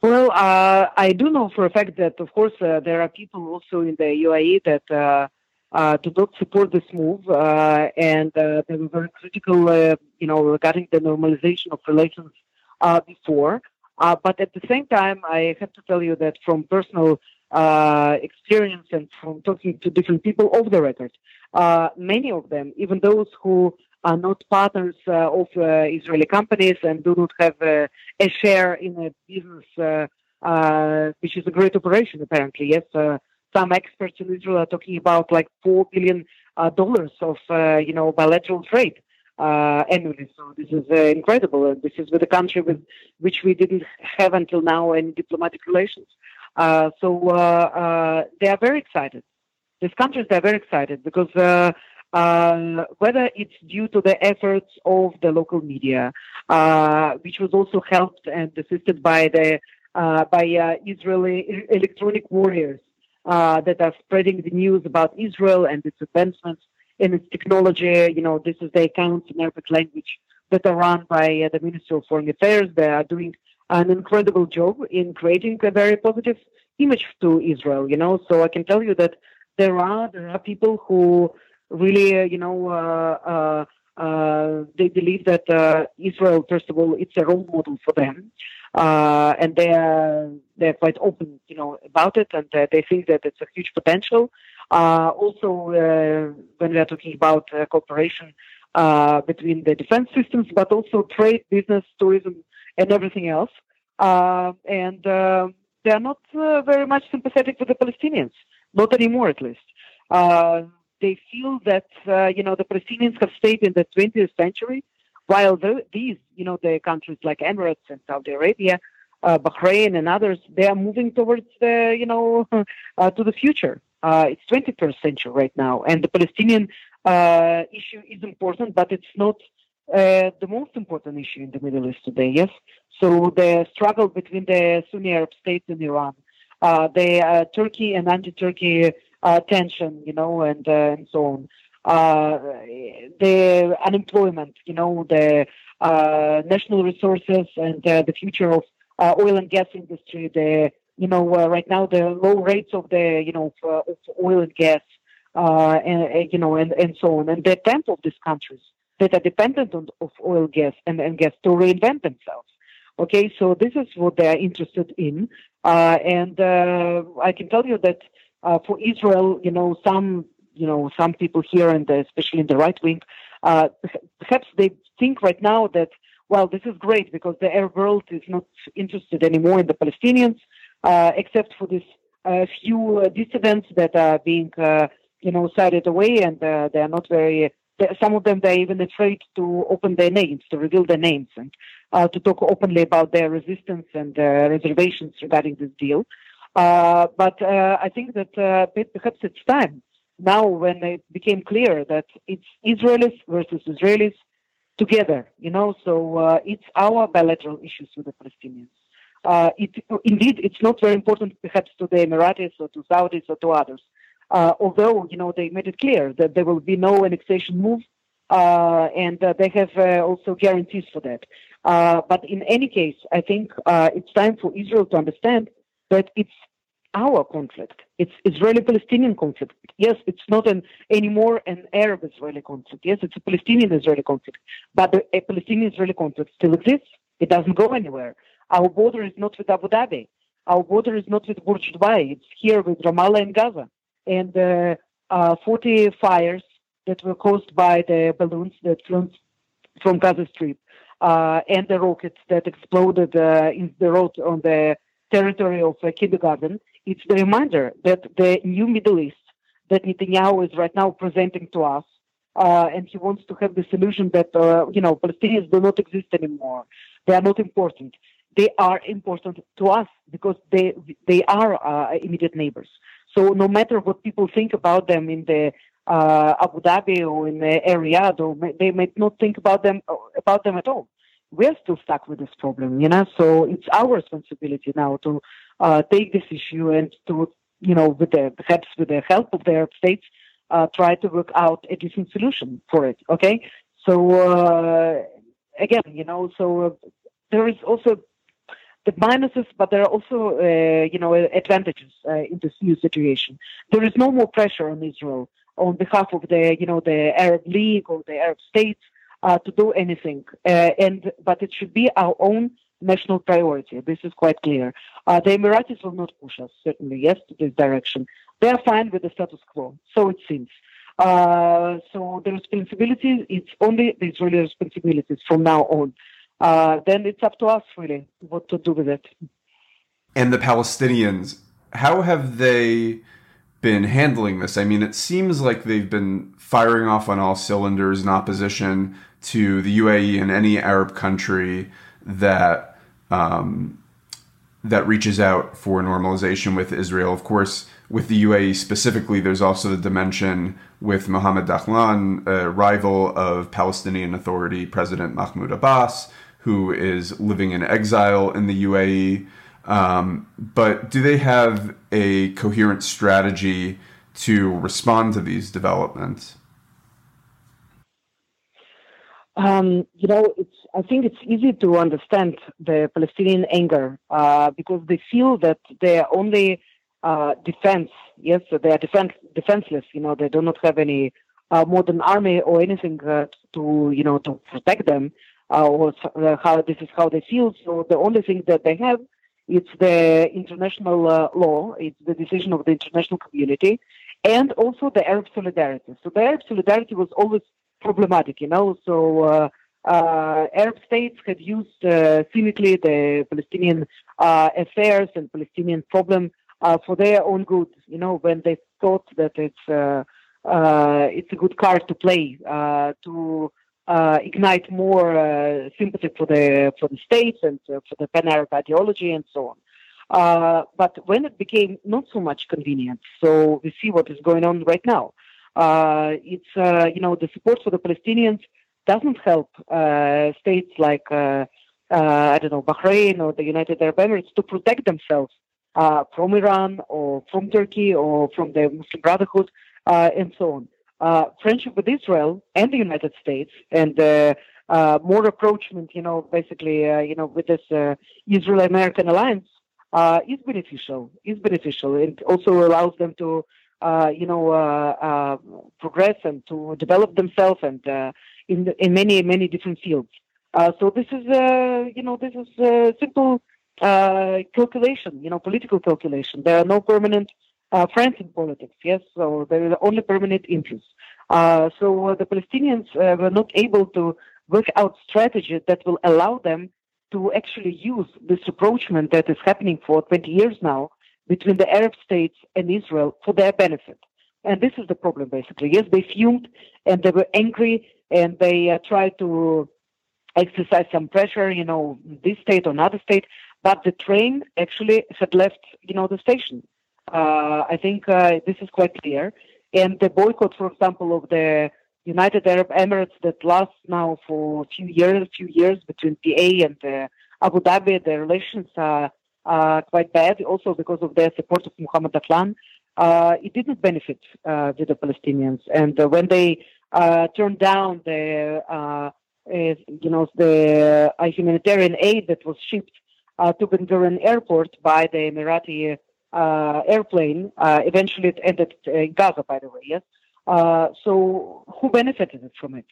Well, uh, I do know for a fact that, of course, uh, there are people also in the UAE that uh, uh, do not support this move, uh, and uh, they were very critical, you know, regarding the normalization of relations before. but at the same time, I have to tell you that from personal experience and from talking to different people off the record, many of them, even those who are not partners uh, of uh, Israeli companies and do not have uh, a share in a business uh, uh, which is a great operation, apparently. Yes, uh, some experts in Israel are talking about like four billion dollars of you know bilateral trade. Annually. So this is incredible. And this is with a country with which we didn't have until now any diplomatic relations. So they are very excited. These countries they are very excited because uh, whether it's due to the efforts of the local media, uh, which was also helped and assisted by the uh, by uh, Israeli electronic warriors uh, that are spreading the news about Israel and its advancements in its technology. You know, this is the accounts in Arabic language that are run by the Ministry of Foreign Affairs. They are doing an incredible job in creating a very positive image to Israel. You know, so I can tell you that there are there are people who really, uh, you know, uh, uh, they believe that Israel, first of all, it's a role model for them. Uh, and they are they're quite open, you know, about it, and uh, they think that it's a huge potential. Uh, also, when we are talking about cooperation between the defense systems, but also trade, business, tourism, and everything else, and they are not very much sympathetic with the Palestinians, not anymore, at least they feel that uh, you know the Palestinians have stayed in the 20th century, while the, these you know the countries like Emirates and Saudi Arabia, uh, Bahrain and others, they are moving towards the you know (laughs) uh, to the future. Uh, it's 21st century right now, and the Palestinian uh, issue is important, but it's not uh, the most important issue in the Middle East today. Yes, so the struggle between the Sunni Arab states and Iran, the Turkey and anti-Turkey uh, tension, you know, and uh, and so on. Uh, the unemployment, you know, the uh, national resources and uh, the future of uh, oil and gas industry. The you know right now the low rates of the you know of, of oil and gas, and you know, and and so on, and the attempt of these countries that are dependent on of oil, gas, and, and gas to reinvent themselves. Okay, so this is what they are interested in, and I can tell you that uh, for Israel, you know, some you know some people here, and especially in the right wing, uh, perhaps they think right now that well, this is great because the Arab world is not interested anymore in the Palestinians, uh, except for this uh, few uh, dissidents that are being uh, you know sided away, and they are not very. Some of them they're even afraid to open their names, to reveal their names, and to talk openly about their resistance and reservations regarding this deal. Uh, but uh, I think that uh, perhaps it's time now when it became clear that it's Israelis versus Israelis together, you know, so uh, it's our bilateral issues with the Palestinians. Uh, it, indeed, it's not very important perhaps to the Emiratis or to Saudis or to others, uh, although, you know, they made it clear that there will be no annexation move and they have also guarantees for that. but in any case, I think it's time for Israel to understand but it's our conflict. It's Israeli-Palestinian conflict. Yes, it's not an anymore an Arab-Israeli conflict. Yes, it's a Palestinian-Israeli conflict. But the Palestinian-Israeli conflict still exists. It doesn't go anywhere. Our border is not with Abu Dhabi. Our border is not with Burj Dubai. It's here with Ramallah and Gaza. and the uh, 40 fires that were caused by the balloons that flew from Gaza Strip uh, and the rockets that exploded uh, in the road on the territory of uh, kindergarten, it's the reminder that the new Middle East that Netanyahu is right now presenting to us, uh, and he wants to have the solution that uh, you know Palestinians do not exist anymore. They are not important. They are important to us because they they are uh, immediate neighbors. So no matter what people think about them in the uh, Abu Dhabi or in the Riyadh, they may not think about them about them at all. We're still stuck with this problem, you know. So it's our responsibility now to uh, take this issue and to, you know, with the perhaps with the help of the Arab states, uh, try to work out a decent solution for it. Okay. So uh, again, you know, so uh, there is also the minuses, but there are also, uh, you know, advantages uh, in this new situation. There is no more pressure on Israel on behalf of the, you know, the Arab League or the Arab states uh, to do anything. Uh, and but it should be our own national priority. This is quite clear. Uh, the Emiratis will not push us certainly, yes, to this direction. They are fine with the status quo, so it seems. Uh, so the responsibility, it's only the Israeli responsibilities from now on. Uh, then it's up to us really what to do with it. And the Palestinians, how have they been handling this? I mean, it seems like they've been firing off on all cylinders in opposition to the UAE and any Arab country that um, that reaches out for normalization with Israel. Of course, with the UAE specifically, there's also the dimension with Mohammed Dahlan, a rival of Palestinian Authority President Mahmoud Abbas, who is living in exile in the UAE. Um, but do they have a coherent strategy to respond to these developments? Um, you know, it's. I think it's easy to understand the Palestinian anger uh, because they feel that their only uh, defense, yes, they are defense, defenseless. You know, they do not have any uh, modern army or anything uh, to, you know, to protect them. Uh, or uh, how this is how they feel. So the only thing that they have it's the international uh, law, it's the decision of the international community, and also the Arab solidarity. So the Arab solidarity was always problematic, you know. So uh, uh, Arab states had used uh, cynically the Palestinian uh, affairs and Palestinian problem uh, for their own good, you know, when they thought that it's it's a good card to play to uh, ignite more uh, sympathy for the for the states and uh, for the pan Arab ideology and so on. Uh, but when it became not so much convenient, so we see what is going on right now. Uh, it's uh, you know the support for the Palestinians doesn't help states like I don't know Bahrain or the United Arab Emirates to protect themselves from Iran or from Turkey or from the Muslim Brotherhood and so on uh, friendship with Israel and the United States and uh, uh, more approachment, you know, basically, uh, you know, with this uh, Israel-American alliance uh, is beneficial. Is beneficial. It also allows them to, you know, progress and to develop themselves and in in many many different fields. so this is, you know, this is a simple calculation, you know, political calculation. There are no permanent uh, friends in politics, yes, so there is only permanent interests. Uh, so uh, the Palestinians uh, were not able to work out strategy that will allow them to actually use this approachment that is happening for 20 years now between the Arab states and Israel for their benefit. And this is the problem, basically. Yes, they fumed and they were angry and they uh, tried to exercise some pressure, you know, this state or another state, but the train actually had left, you know, the station. Uh, I think uh, this is quite clear. And the boycott, for example, of the United Arab Emirates that lasts now for a few years, few years between PA and uh, Abu Dhabi, the relations are, are quite bad, also because of their support of Mohammed Dahlan. Uh, it didn't benefit uh, the Palestinians, and uh, when they uh, turned down the, you know, the humanitarian aid that was shipped to Ben Gurion Airport by the Emirati uh, airplane. Uh, eventually, it ended in Gaza, by the way. Yes. Uh, so, who benefited from it?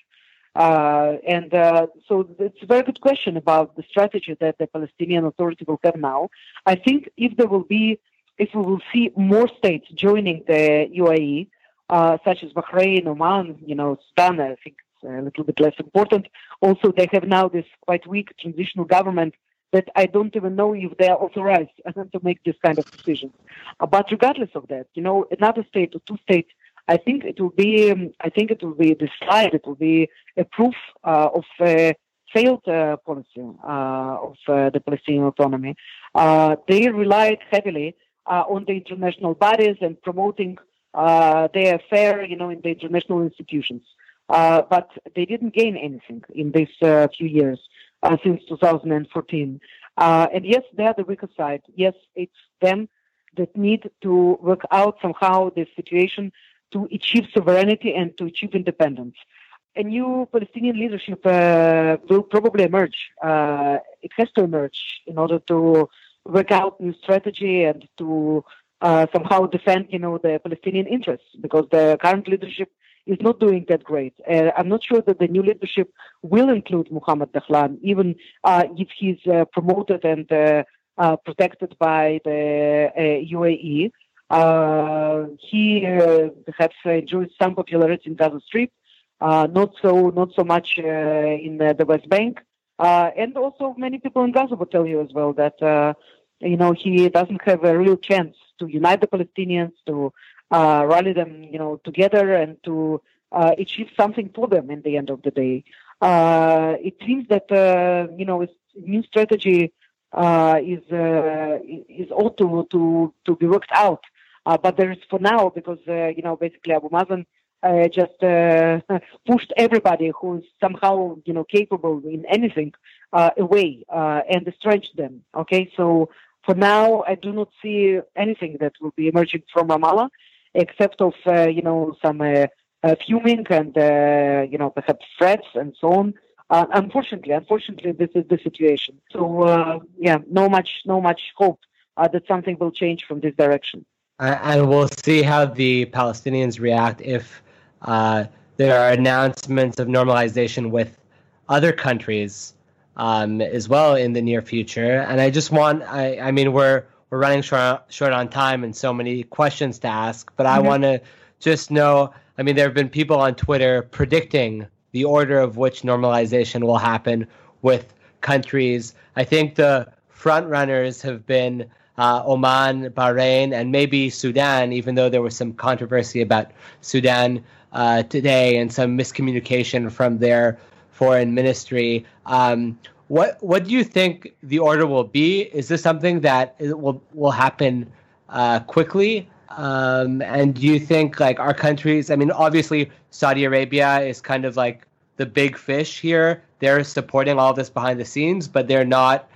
Uh, and uh, so it's a very good question about the strategy that the Palestinian Authority will have now. I think if there will be if we will see more states joining the UAE, uh, such as Bahrain, Oman, you know, Sudan, I think it's a little bit less important. Also, they have now this quite weak transitional government that I don't even know if they are authorized (laughs) to make this kind of decisions. Uh, but regardless of that, you know, another state or two states, I think it will be, um, I think it will be slide, it will be a proof uh, of a failed uh, policy uh, of uh, the Palestinian autonomy. they relied heavily on the international bodies and promoting their affair, you know, in the international institutions. but they didn't gain anything in these few years uh, since 2014. Uh, and yes, they're the weaker side. Yes, it's them that need to work out somehow the situation to achieve sovereignty and to achieve independence. A new Palestinian leadership uh, will probably emerge. Uh, it has to emerge in order to work out new strategy and to uh, somehow defend, you know, the Palestinian interests because the current leadership is not doing that great. Uh, I'm not sure that the new leadership will include Mohammed Dahlan, even uh, if he's uh, promoted and uh, uh, protected by the UAE. Uh, he perhaps enjoys some popularity in Gaza Strip, not so not so much in the West Bank, and also many people in Gaza will tell you as well that you know he doesn't have a real chance to unite the Palestinians, to uh, rally them, you know, together and to uh, achieve something for them in the end of the day. Uh, it seems that uh, you know, his new strategy uh, is uh, is ought to to to be worked out. Uh, but there is for now because uh, you know basically Abu Mazen uh, just (laughs) pushed everybody who's somehow you know capable in anything away and estranged them. Okay, so for now, I do not see anything that will be emerging from Ramallah except of uh, you know some uh, uh, fuming and you know perhaps threats and so on. unfortunately, unfortunately, this is the situation. So yeah, no much, no much hope that something will change from this direction. And we'll see how the Palestinians react if there are announcements of normalization with other countries um, as well in the near future. And I just want, I, I mean, we're we're running short, short on time and so many questions to ask. But mm-hmm. I want to just know I mean, there have been people on Twitter predicting the order of which normalization will happen with countries. I think the front runners have been uh, Oman, Bahrain, and maybe Sudan, even though there was some controversy about Sudan uh, today and some miscommunication from their foreign ministry. Um, what what do you think the order will be? Is this something that will will happen uh, quickly? Um, and do you think like our countries? I mean, obviously Saudi Arabia is kind of like the big fish here. They're supporting all this behind the scenes, but they're not.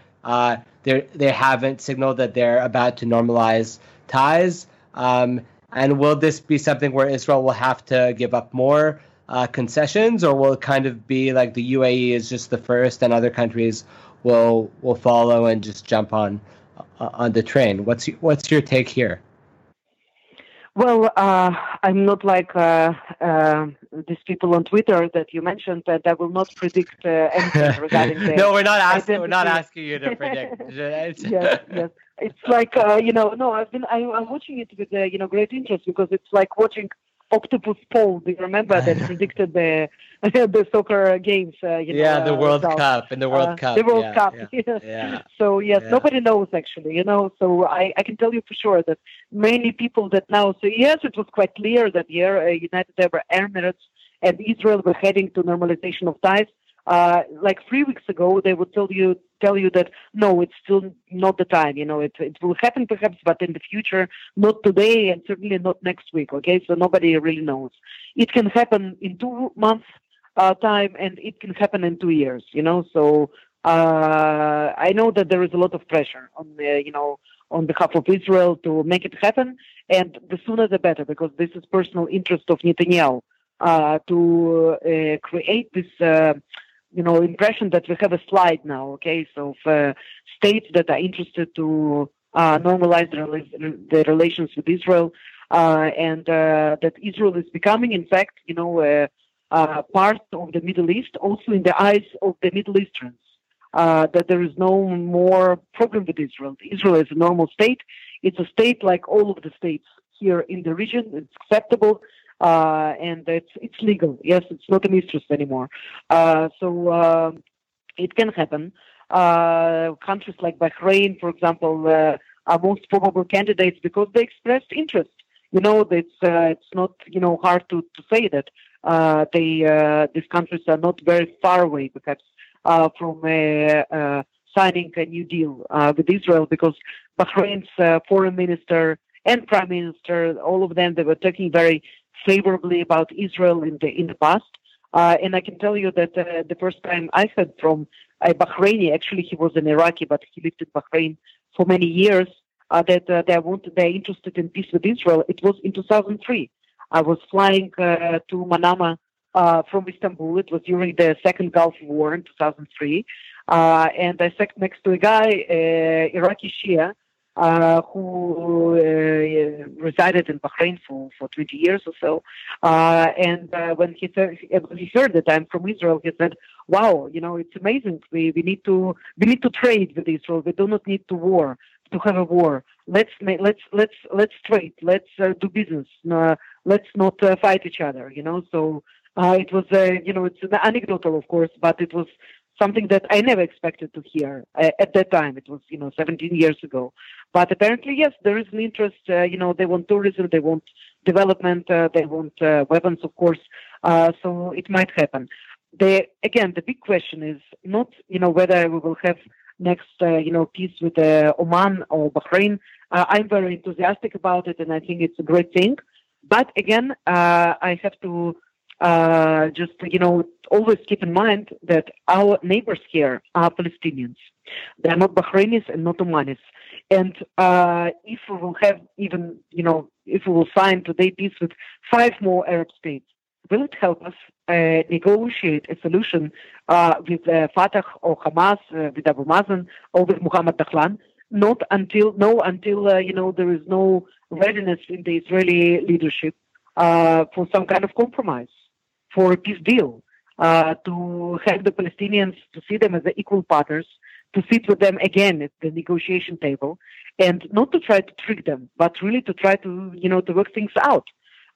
They they haven't signaled that they're about to normalize ties. Um, and will this be something where Israel will have to give up more? uh, concessions, or will it kind of be like the UAE is just the first, and other countries will will follow and just jump on uh, on the train? What's what's your take here? Well, uh, I'm not like uh, uh, these people on Twitter that you mentioned that I will not predict uh, anything (laughs) regarding the No, we're not asking. We're not asking you to predict. (laughs) yes, yes. It's like uh, you know, no, I've been I, am watching it with uh, you know great interest because it's like watching octopus Paul. Do you remember that predicted the (laughs) the soccer games? Uh, you yeah, know, the uh, World results. Cup in the World uh, Cup. The World yeah, Cup. Yeah, (laughs) yeah, so yes, nobody knows actually. You know, so I, I can tell you for sure that many people that now say yes, it was quite clear that here uh, United Arab Emirates and Israel were heading to normalization of ties. Uh, like three weeks ago, they would tell you tell you that no, it's still not the time. You know, it it will happen perhaps, but in the future, not today, and certainly not next week. Okay, so nobody really knows. It can happen in two months uh, time, and it can happen in two years. You know, so uh, I know that there is a lot of pressure on the, you know on behalf of Israel to make it happen, and the sooner the better, because this is personal interest of Netanyahu uh, to uh, create this uh, you know impression that we have a slide now. Okay, so for states that are interested to uh, normalize the, relations with Israel, uh, and uh, that Israel is becoming, in fact, you know, part of the Middle East, also in the eyes of the Middle Easterns. uh, that there is no more problem with Israel. Israel is a normal state. It's a state like all of the states here in the region. It's acceptable. Uh, and it's it's legal. Yes, it's not a mistress anymore. Uh, so uh, it can happen. Uh, countries like Bahrain, for example, uh, are most probable candidates because they expressed interest. You know, it's uh, it's not you know hard to, to say that they these countries are not very far away, perhaps, from signing a new deal with Israel because Bahrain's foreign minister and prime minister, all of them, they were talking very favorably about Israel in the in the past. Uh, and I can tell you that uh, the first time I heard from a Bahraini, actually he was an Iraqi, but he lived in Bahrain for many years, uh, that uh, they want they're interested in peace with Israel. It was in 2003. I was flying uh, to Manama uh, from Istanbul. It was during the Second Gulf War in 2003, and I sat next to a guy, Iraqi Shia, uh, who uh, resided in Bahrain for, for 20 years or so. Uh, and uh, when he, when he heard that I'm from Israel, he said, "Wow, you know, it's amazing. We, we need to we need to trade with Israel. We do not need to war to have a war. Let's let's let's let's trade. Let's uh, do business. let's not uh, fight each other. You know." So it was, you know, it's an anecdotal, of course, but it was something that I never expected to hear uh, at that time. It was, you know, 17 years ago. But apparently, yes, there is an interest. Uh, you know, they want tourism, they want development, uh, they want uh, weapons, of course. Uh, so it might happen. Again, the big question is not, you know, whether we will have next, uh, you know, peace with Oman or Bahrain. I'm very enthusiastic about it, and I think it's a great thing. But again, I have to uh, just you know always keep in mind that our neighbors here are Palestinians. They are not Bahrainis and not Omanis. And uh, if we will have even you know if we will sign today peace with five more Arab states, will it help us uh, negotiate a solution uh, with uh, Fatah or Hamas, uh, with Abu Mazen or with Mohammed Dahlan? Not until no until you know there is no readiness in the Israeli leadership for some kind of compromise for a peace deal, uh, to have the Palestinians to see them as the equal partners, to sit with them again at the negotiation table, and not to try to trick them, but really to try to you know to work things out,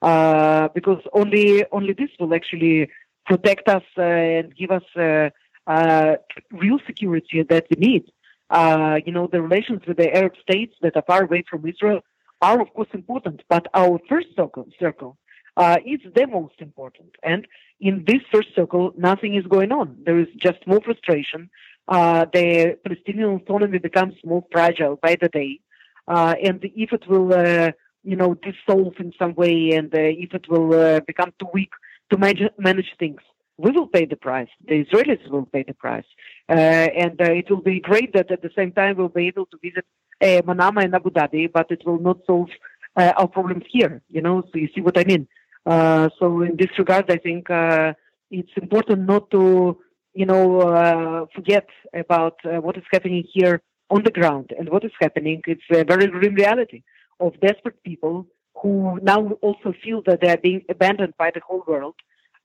uh, because only only this will actually protect us uh, and give us uh, uh, real security that we need. Uh, you know, the relations with the Arab states that are far away from Israel are, of course, important. But our first circle, circle uh, is the most important. And in this first circle, nothing is going on. There is just more frustration. Uh, the Palestinian autonomy becomes more fragile by the day. Uh, and if it will, uh, you know, dissolve in some way and uh, if it will uh, become too weak to manage, manage things, we will pay the price. The Israelis will pay the price. and it will be great that at the same time we'll be able to visit Manama and Abu Dhabi, but it will not solve our problems here. You know, so you see what I mean. Uh, so in this regard, I think uh, it's important not to, you know, uh, forget about uh, what is happening here on the ground and what is happening. It's a very grim reality of desperate people who now also feel that they are being abandoned by the whole world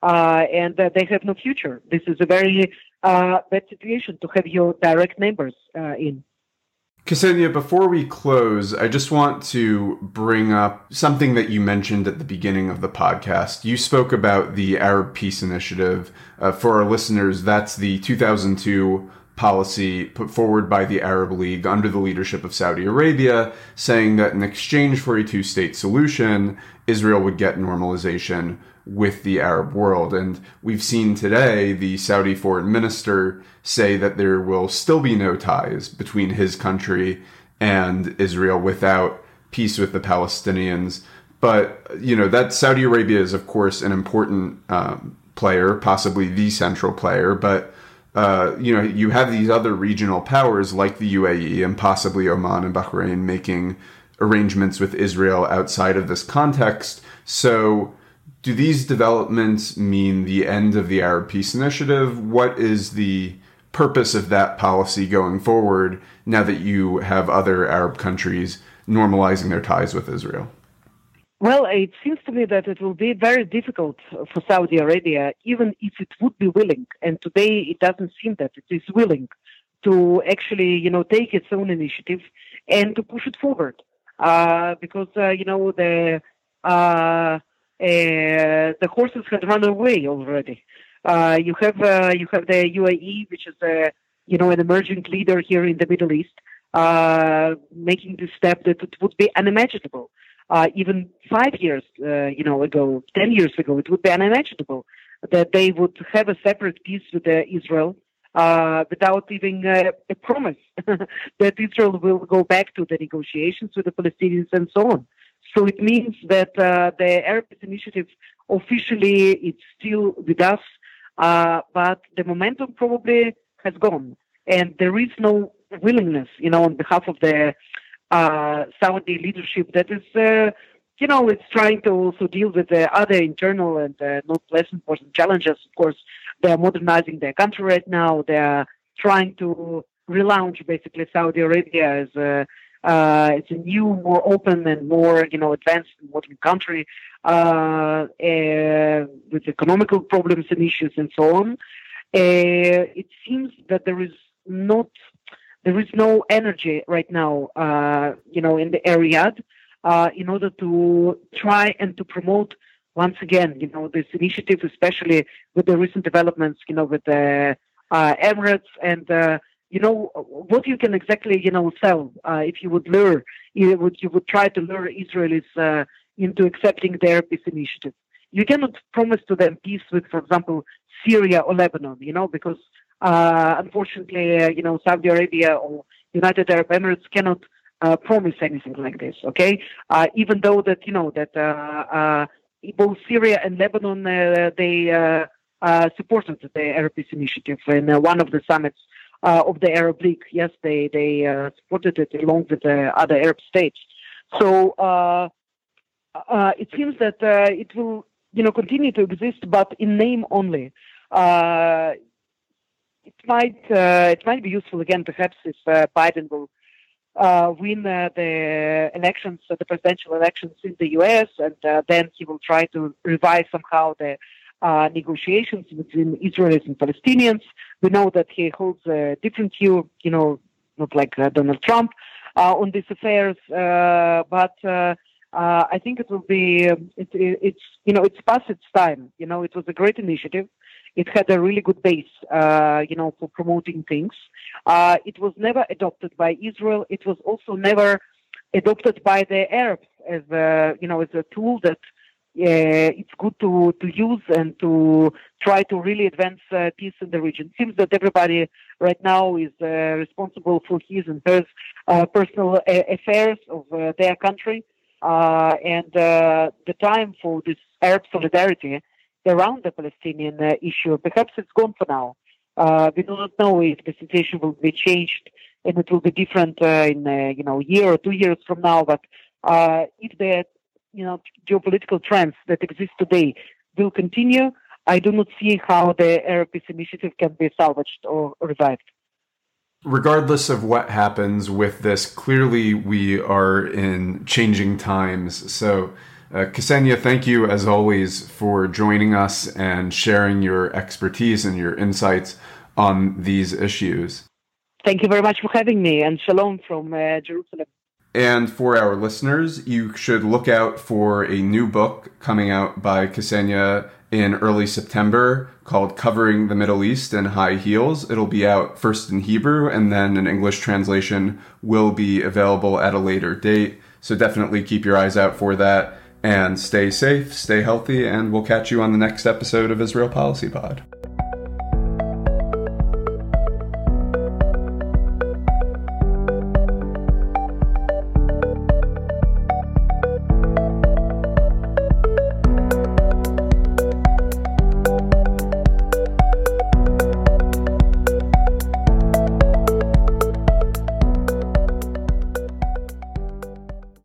uh, and that they have no future. This is a very bad situation to have your direct neighbors in. Ksenia, before we close, I just want to bring up something that you mentioned at the beginning of the podcast. You spoke about the Arab Peace Initiative. Uh, for our listeners, that's the 2002 policy put forward by the Arab League under the leadership of Saudi Arabia, saying that in exchange for a two state solution, Israel would get normalization with the Arab world. And we've seen today the Saudi foreign minister say that there will still be no ties between his country and Israel without peace with the Palestinians. But, you know, that Saudi Arabia is, of course, an important um, player, possibly the central player. But, uh, you know, you have these other regional powers like the UAE and possibly Oman and Bahrain making arrangements with Israel outside of this context. So, do these developments mean the end of the Arab Peace Initiative? What is the purpose of that policy going forward now that you have other Arab countries normalizing their ties with Israel? Well, it seems to me that it will be very difficult for Saudi Arabia, even if it would be willing. And today it doesn't seem that it is willing to actually, you know, take its own initiative and to push it forward. Uh, because, uh, you know, the, uh, the horses had run away already. you have you have the UAE, which is you know an emerging leader here in the Middle East, making this step that it would be unimaginable. Uh, even five years, uh, you know, ago, ten years ago, it would be unimaginable that they would have a separate peace with uh, Israel uh, without even uh, a promise (laughs) that Israel will go back to the negotiations with the Palestinians and so on. So it means that uh, the Arab Peace Initiative officially it's still with us, uh, but the momentum probably has gone, and there is no willingness, you know, on behalf of the uh, Saudi leadership that is you know, it's trying to also deal with the other internal and uh, not less important challenges. Of course, they're modernizing their country right now. They're trying to relaunch basically Saudi Arabia as a, uh, it's a new, more open and more, you know, advanced modern country uh, uh, with economical problems and issues and so on. Uh, it seems that there is not, there is no energy right now, uh, you know, in the area uh, in order to try and to promote once again, you know, this initiative, especially with the recent developments, you know, with the uh, Emirates and, uh, you know, what you can exactly, you know, sell uh, if you would lure, you would, you would try to lure Israelis uh, into accepting their peace initiative. You cannot promise to them peace with, for example, Syria or Lebanon, you know, because uh, unfortunately, uh, you know, Saudi Arabia or United Arab Emirates cannot uh, promise anything like this. Okay, uh, even though that you know that uh, uh both Syria and Lebanon uh, they supported the Arab Peace Initiative in one of the summits of the Arab League. Yes, they they supported it along with the other Arab states. So it seems that it will you know continue to exist, but in name only. Might uh, it might be useful again, perhaps, if uh, Biden will uh, win uh, the elections, uh, the presidential elections in the U.S., and uh, then he will try to revise somehow the negotiations between Israelis and Palestinians. We know that he holds a different view, you know, not like Donald Trump on these affairs, but. I think it will be. Um, it, it, it's you know it's past its time. You know it was a great initiative. It had a really good base, uh, you know, for promoting things. Uh, it was never adopted by Israel. It was also never adopted by the Arabs as a, you know, as a tool that uh, it's good to, to use and to try to really advance uh, peace in the region. It seems that everybody right now is uh, responsible for his and hers uh, personal affairs of their country. and the time for this Arab solidarity around the Palestinian uh, issue. Perhaps it's gone for now. Uh, we do not know if the situation will be changed and it will be different uh, in you know a year or two years from now. But if the you know geopolitical trends that exist today will continue, I do not see how the Arab Peace Initiative can be salvaged or revived. Regardless of what happens with this, clearly we are in changing times. So uh, Ksenia, thank you as always for joining us and sharing your expertise and your insights on these issues. Thank you very much for having me, and shalom from uh, Jerusalem. And for our listeners, you should look out for a new book coming out by Ksenia in early September called Covering the Middle East in High Heels. It'll be out first in Hebrew and then an English translation will be available at a later date. So definitely keep your eyes out for that and stay safe, stay healthy, and we'll catch you on the next episode of Israel Policy Pod.